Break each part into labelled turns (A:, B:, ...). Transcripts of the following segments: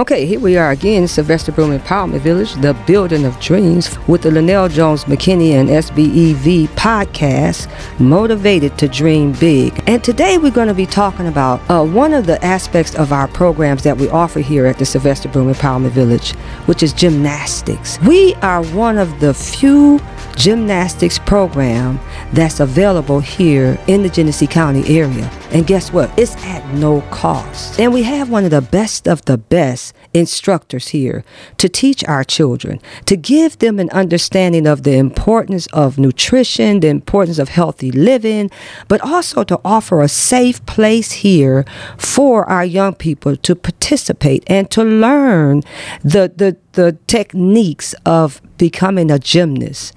A: Okay, here we are again, Sylvester Broome Empowerment Village, the building of dreams, with the Linnell Jones McKinney and SBEV podcast, Motivated to Dream Big. And today we're going to be talking about uh, one of the aspects of our programs that we offer here at the Sylvester Broome Empowerment Village, which is gymnastics. We are one of the few gymnastics program that's available here in the Genesee County area. And guess what? It's at no cost. And we have one of the best of the best instructors here to teach our children, to give them an understanding of the importance of nutrition, the importance of healthy living, but also to offer a safe place here for our young people to participate and to learn the the, the techniques of becoming a gymnast.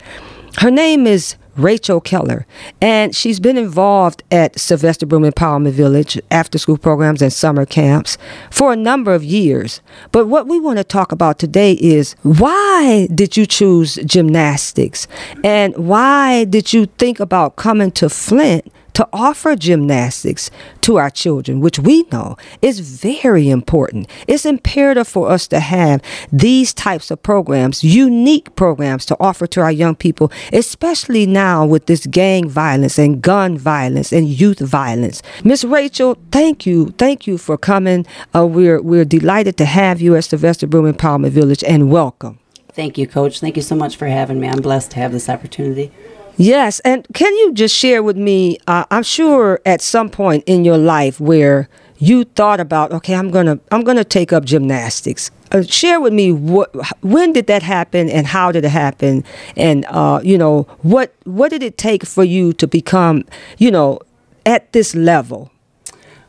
A: Her name is Rachel Keller, and she's been involved at Sylvester Broome Empowerment Village after school programs and summer camps for a number of years. But what we want to talk about today is why did you choose gymnastics? And why did you think about coming to Flint to offer gymnastics to our children, which we know is very important. It's imperative for us to have these types of programs, unique programs to offer to our young people, especially now with this gang violence and gun violence and youth violence. Miss Rachel, thank you. Thank you for coming. Uh, we're, we're delighted to have you at Sylvester Broome Empowerment Village and welcome.
B: Thank you, Coach. Thank you so much for having me. I'm blessed to have this opportunity.
A: Yes, and can you just share with me? Uh, I'm sure at some point in your life where you thought about, okay, I'm gonna I'm gonna take up gymnastics. Uh, share with me what when did that happen and how did it happen, and uh, you know what what did it take for you to become you know at this level?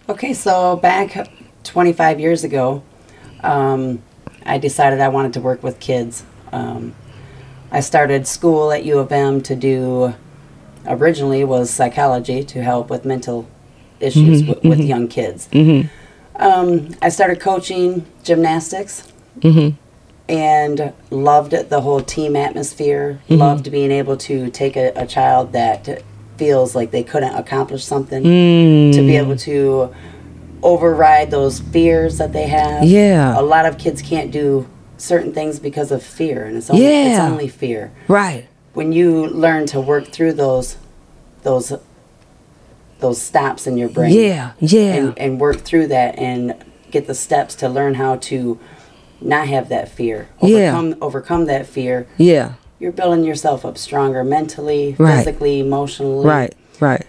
B: Okay, so back 25 years ago, um, I decided I wanted to work with kids. Um, I started school at U of M to do, originally was psychology to help with mental issues
A: Mm-hmm,
B: with young kids. Um, I started coaching gymnastics
A: Mm-hmm.
B: and loved the whole team atmosphere.
A: Mm-hmm.
B: Loved being able to take a, a child that feels like they couldn't accomplish something
A: Mm.
B: to be able to override those fears that they have.
A: Yeah.
B: A lot of kids can't do certain things because of fear, and it's only, it's only fear.
A: Right.
B: When you learn to work through those, those, those stops in your brain,
A: Yeah. Yeah.
B: and, and work through that and get the steps to learn how to not have that fear,
A: Yeah.
B: overcome overcome that fear.
A: yeah.
B: You're building yourself up stronger mentally,
A: Right.
B: physically, emotionally.
A: Right. Right.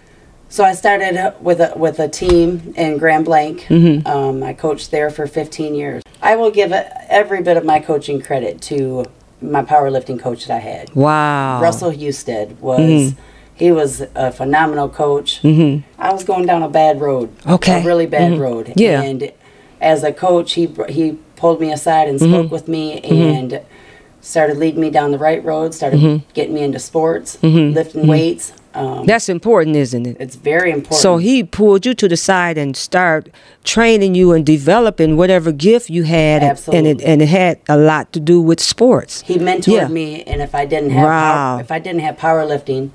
B: So I started with a with a team in Grand Blanc.
A: Mm-hmm.
B: Um, I coached there for 15 years. I will give every bit of my coaching credit to my powerlifting coach that I had.
A: Wow.
B: Russell Husted was
A: Mm-hmm.
B: he was a phenomenal coach. I was going down a bad road,
A: Okay.
B: a really bad road.
A: Yeah.
B: And as a coach, he he pulled me aside and
A: Mm-hmm.
B: spoke with me and started leading me down the right road. Started
A: Mm-hmm.
B: getting me into sports, lifting weights. Um,
A: That's important, isn't it?
B: it's very important.
A: So he pulled you to the side and start training you and developing whatever gift you had, and- and it
B: Absolutely.
A: and it had a lot to do with sports.
B: he mentored
A: Yeah.
B: me, and if I didn't have
A: Wow.
B: power, if I didn't have powerlifting,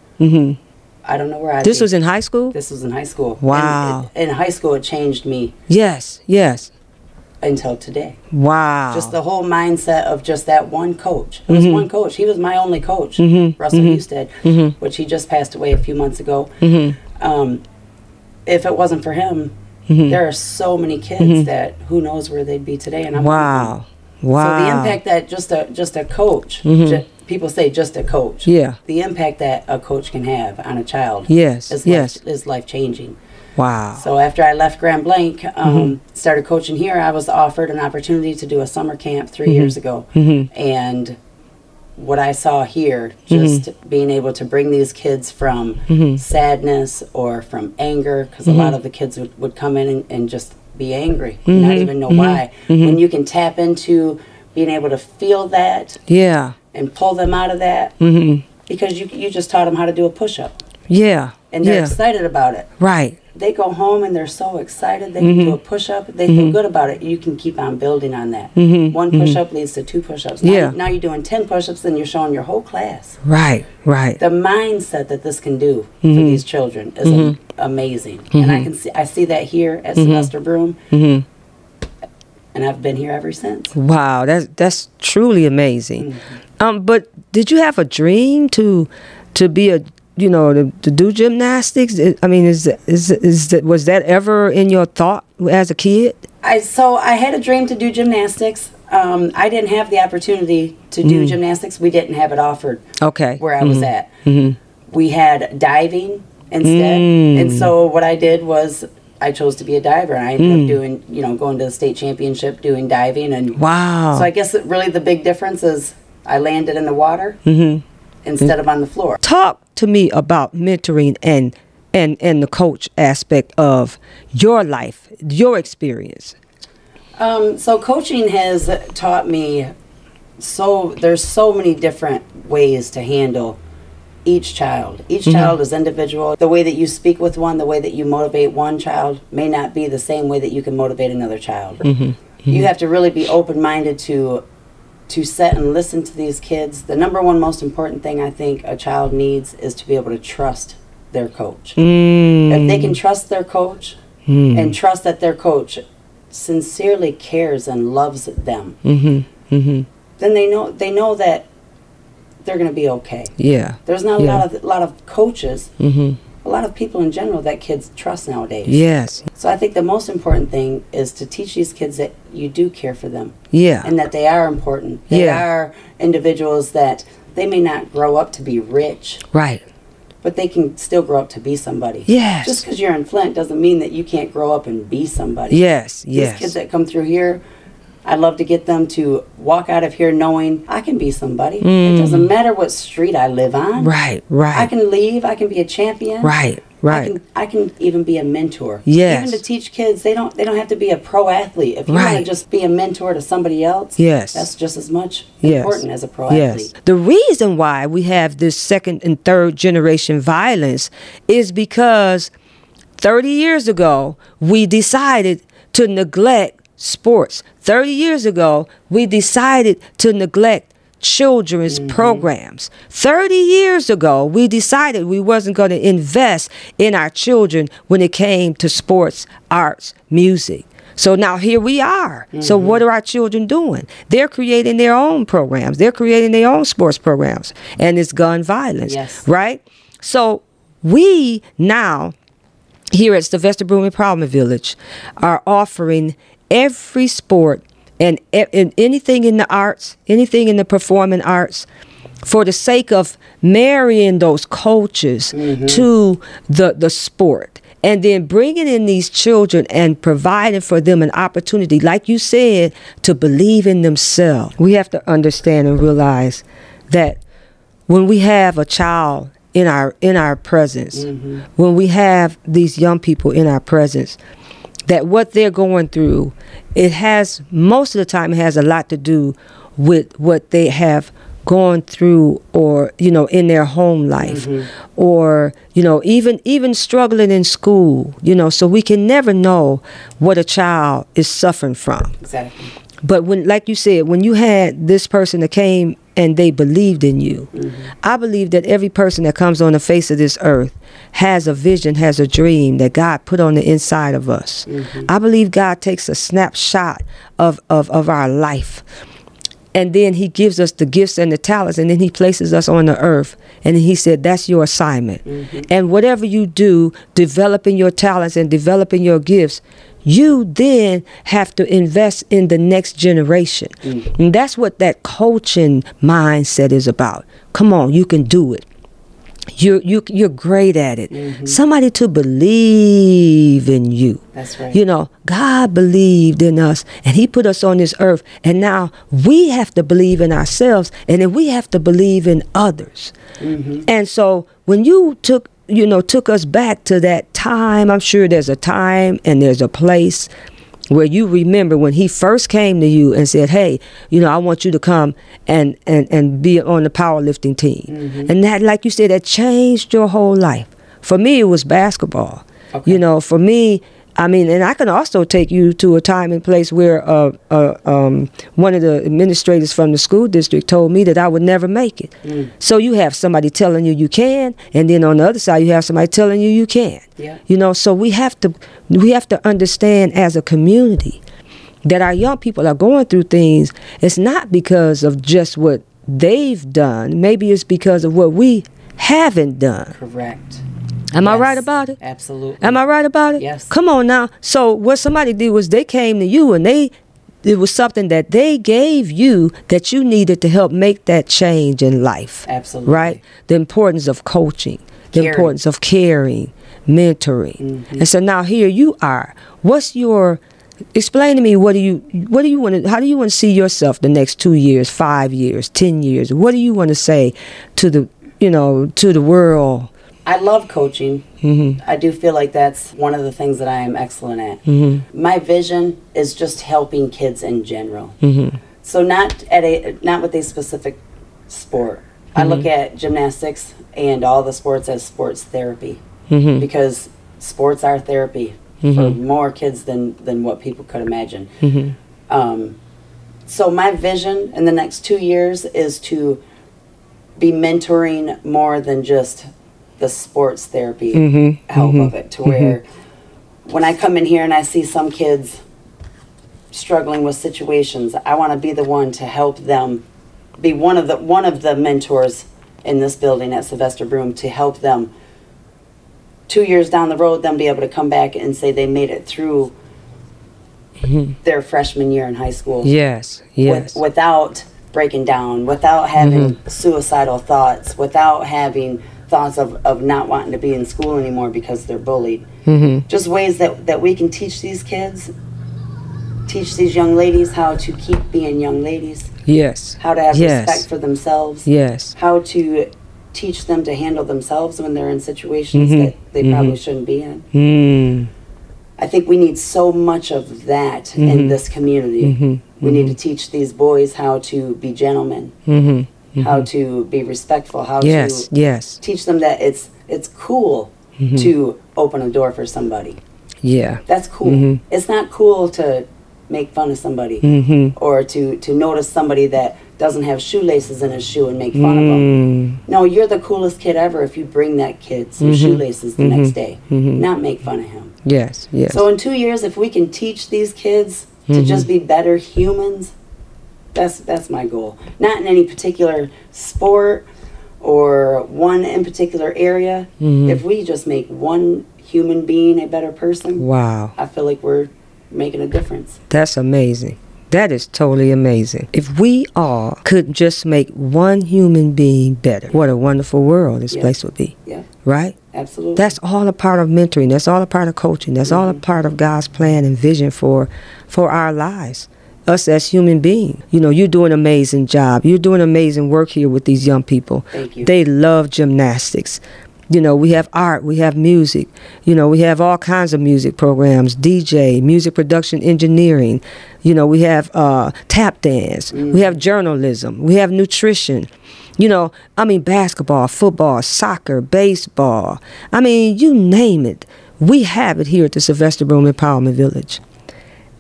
B: I don't know where I'd
A: This was in high school.
B: this was in high school.
A: Wow.
B: it- in high school, it changed me
A: Yes, yes.
B: Until today.
A: Wow.
B: Just the whole mindset of just that one coach. It was
A: Mm-hmm.
B: one coach. He was my only coach, Russell Husted,
A: Mm-hmm.
B: which he just passed away a few months ago. Um, if it wasn't for him,
A: Mm-hmm.
B: there are so many kids that who knows where they'd be today. And I'm one of them.
A: wow. Wow. Mm-hmm.
B: So the impact that just a just a coach, people say just a coach.
A: Yeah.
B: The impact that a coach can have on a child.
A: Yes,
B: Is
A: yes.
B: Life, is life changing.
A: Wow.
B: So after I left Grand Blanc, um,
A: Mm-hmm.
B: started coaching here, I was offered an opportunity to do a summer camp 3
A: Mm-hmm.
B: years ago, and what I saw here, just
A: Mm-hmm.
B: being able to bring these kids from sadness or from anger, because
A: Mm-hmm.
B: a lot of the kids would, would come in and, and just be angry,
A: Mm-hmm.
B: not even know why. When you can tap into being able to feel that
A: yeah.
B: and pull them out of that,
A: Mm-hmm.
B: because you you just taught them how to do a push up,
A: Yeah.
B: and they're
A: yeah.
B: excited about it
A: Right.
B: they go home and they're so excited. They can do a
A: Mm-hmm.
B: push up. They feel good about it. You can keep on building on that. One push up leads to two push ups. Now,
A: Mm-hmm. Yeah.
B: now you're doing 10 push ups, and you're showing your whole class.
A: Right. Right.
B: The mindset that this can do
A: Mm-hmm.
B: for these children is am- amazing. And I can see I see that here at Sylvester Broome. and I've been here ever since.
A: Wow, that's that's truly amazing. Um, but did you have a dream to to be a you know to, to do gymnastics? I mean, is is is that was that ever in your thought as a kid?
B: I so I had a dream to do gymnastics. Um, I didn't have the opportunity to do mm. gymnastics. We didn't have it offered
A: Okay.
B: where I was mm-hmm. at. Mm-hmm. We had diving instead,
A: Mm.
B: and so what I did was I chose to be a diver. And I ended up mm. doing, you know, going to the state championship doing diving, and
A: Wow.
B: so I guess that really the big difference is I landed in the water mm-hmm. instead of on the floor.
A: Talk to me about mentoring and and and the coach aspect of your life, your experience.
B: Um, so coaching has taught me so there's so many different ways to handle each child. Each mm-hmm. child is individual. The way that you speak with one, the way that you motivate one child may not be the same way that you can motivate another child. Mm-hmm. Mm-hmm. You have to really be open-minded to to sit and listen to these kids. The number one most important thing I think a child needs is to be able to trust their coach.
A: Mm.
B: If they can trust their coach and trust that their coach sincerely cares and loves them,
A: Mm-hmm. Mm-hmm.
B: then they know they know that they're going to be okay.
A: Yeah.
B: There's not a
A: Yeah.
B: lot of a lot of coaches,
A: Mm-hmm.
B: A lot of people in general that kids trust nowadays.
A: Yes.
B: So I think the most important thing is to teach these kids that you do care for them
A: Yeah.
B: and that they are important. They
A: Yeah.
B: are individuals that they may not grow up to be rich,
A: right.
B: but they can still grow up to be somebody.
A: Yes.
B: Just because you're in Flint doesn't mean that you can't grow up and be somebody.
A: Yes.
B: These
A: Yes.
B: kids that come through here, I'd love to get them to walk out of here knowing I can be somebody. It doesn't matter what street I live on.
A: Mm. Right. Right.
B: I can leave. I can be a champion.
A: Right.
B: I
A: Right.
B: can, I can even be a mentor.
A: Yes.
B: Even to teach kids, they don't they don't have to be a pro athlete. If you want to just be a mentor to somebody else,
A: Yes.
B: that's just as much
A: Yes.
B: important as a pro
A: Yes.
B: athlete.
A: The reason why we have this second and third generation violence is because 30 years ago, we decided to neglect sports. 30 years ago, we decided to neglect children's mm-hmm. programs. 30 years ago, we decided we wasn't going to invest in our children when it came to sports, arts, music. So now here we are. So mm-hmm. what are our children doing? They're creating their own programs. They're creating their own sports programs and it's gun violence,
B: Yes.
A: right? So we now here at Sylvester Broome Empowerment Village are offering every sport and, and anything in the arts, anything in the performing arts, for the sake of marrying those coaches mm-hmm. to the the sport. And then bringing in these children and providing for them an opportunity like you said to believe in themselves. We have to understand and realize that when we have a child in our in our presence mm-hmm. when we have these young people in our presence that what they're going through it has most of the time it has a lot to do with what they have gone through or you know in their home life mm-hmm. or you know even even struggling in school you know so we can never know what a child is suffering from
B: Exactly.
A: but when, like you said, when you had this person that came and they believed in you, mm-hmm. I believe that every person that comes on the face of this earth has a vision, has a dream that God put on the inside of us. Mm-hmm. I believe God takes a snapshot of, of, of our life. And then he gives us the gifts and the talents, and then he places us on the earth. And he said, That's your assignment. Mm-hmm. And whatever you do, developing your talents and developing your gifts, you then have to invest in the next generation. Mm. And that's what that coaching mindset is about. Come on, you can do it. You're you you're great at it. Mm-hmm. Somebody to believe in you.
B: That's right.
A: You know, God believed in us and He put us on this earth. And now we have to believe in ourselves and then we have to believe in others. Mm-hmm. And so when you took, you know, took us back to that time, I'm sure there's a time and there's a place where you remember when he first came to you and said, "Hey, you know, I want you to come and and and be on the powerlifting team," mm-hmm. and that, like you said, that changed your whole life. For me, it was basketball.
B: Okay.
A: You know, for me, I mean, and I can also take you to a time and place where uh, uh, um, one of the administrators from the school district told me that I would never make it. So you have somebody telling you you can, and then on the other side, you have somebody telling you you can't.
B: Yeah.
A: You know, so we have to we have to understand as a community that our young people are going through things, it's not because of just what they've done. Maybe it's because of what we haven't done.
B: Correct.
A: Am I right about it?
B: Absolutely.
A: Am I right about it?
B: Yes.
A: Come on now. So what somebody did was they came to you and they it was something that they gave you that you needed to help make that change in life.
B: Absolutely.
A: Right? The importance of coaching, the
B: Caring.
A: importance of caring, mentoring.
B: Mm-hmm.
A: And so now here you are. What's your explain to me what do you what do you want to how do you want to see yourself the next 2 years, 5 years, 10 years? What do you want to say to the you know, to the world?
B: I love coaching.
A: Mhm.
B: I do feel like that's one of the things that I am excellent at.
A: Mhm.
B: My vision is just helping kids in general.
A: Mhm.
B: So not at a not with a specific sport. I look at gymnastics and all the sports as sports therapy
A: Mhm.
B: because sports are therapy for
A: Mhm.
B: more kids than than what people could imagine. Um, so my vision in the next two years is to be mentoring more than just the sports therapy
A: Mhm.
B: help
A: Mhm.
B: of it to where when I come in here and I see some kids struggling with situations, I want to be the one to help them be one of the one of the mentors in this building at Sylvester Broome to help them two years down the road them be able to come back and say they made it through their freshman year in high school
A: Yes. Yes.
B: with, without breaking down, without having suicidal thoughts, without having thoughts of, of not wanting to be in school anymore because they're bullied.
A: Mhm.
B: Just ways that, that we can teach these kids, teach these young ladies how to keep being young ladies,
A: Yes.
B: how to have
A: Yes.
B: respect for themselves,
A: Yes.
B: how to teach them to handle themselves when they're in situations
A: Mhm.
B: that they
A: Mhm.
B: probably shouldn't be in.
A: Mm.
B: I think we need so much of that in this community.
A: Mhm.
B: We need to teach these boys how to be gentlemen,
A: Mhm.
B: how to be respectful, how
A: Yes.
B: to
A: Yes.
B: teach them that it's it's cool
A: Mhm.
B: to open a door for somebody.
A: Yeah.
B: That's cool.
A: Mhm.
B: It's not cool to make fun of somebody
A: Mhm.
B: or to to notice somebody that doesn't have shoelaces in his shoe and make fun of them.
A: Mm.
B: No, you're the coolest kid ever if you bring that kid some
A: Mhm.
B: shoelaces the next day,
A: Mhm.
B: not make fun of him.
A: Yes. Yes.
B: So in two years, if we can teach these kids to just be better humans, that's that's my goal. Not in any particular sport or one in particular area.
A: Mhm.
B: If we just make one human being a better person,
A: wow.
B: I feel like we're making a difference.
A: That's amazing. That is totally amazing. If we all could just make one human being better, what a wonderful world this
B: Yeah.
A: place would be.
B: Yeah,
A: Right?
B: absolutely.
A: That's all a part of mentoring. That's all a part of coaching. That's all a part of God's plan and vision for for our lives. Us as human beings. You know, you're doing an amazing job. You're doing amazing work here with these young people.
B: Thank you.
A: They love gymnastics. You know, we have art, we have music. You know, we have all kinds of music programs, DJ, music production engineering. You know, we have uh, tap dance. We have journalism. We have nutrition. You know, I mean, basketball, football, soccer, baseball. I mean, you name it. We have it here at the Sylvester Broome Empowerment Village.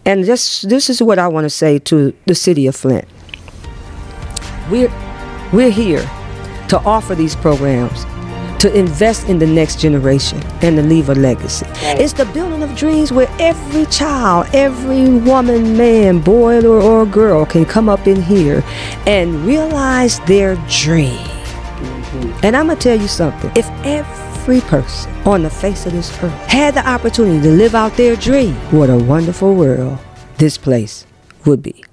A: And this, this is what I want to say to the city of Flint. We're, we're here to offer these programs, to invest in the next generation, and to leave a legacy. It's the building of dreams where every child, every woman, man, boy, or, or girl can come up in here and realize their dream. Mm-hmm. And I'm going to tell you something. If every person on the face of this earth had the opportunity to live out their dream, what a wonderful world this place would be.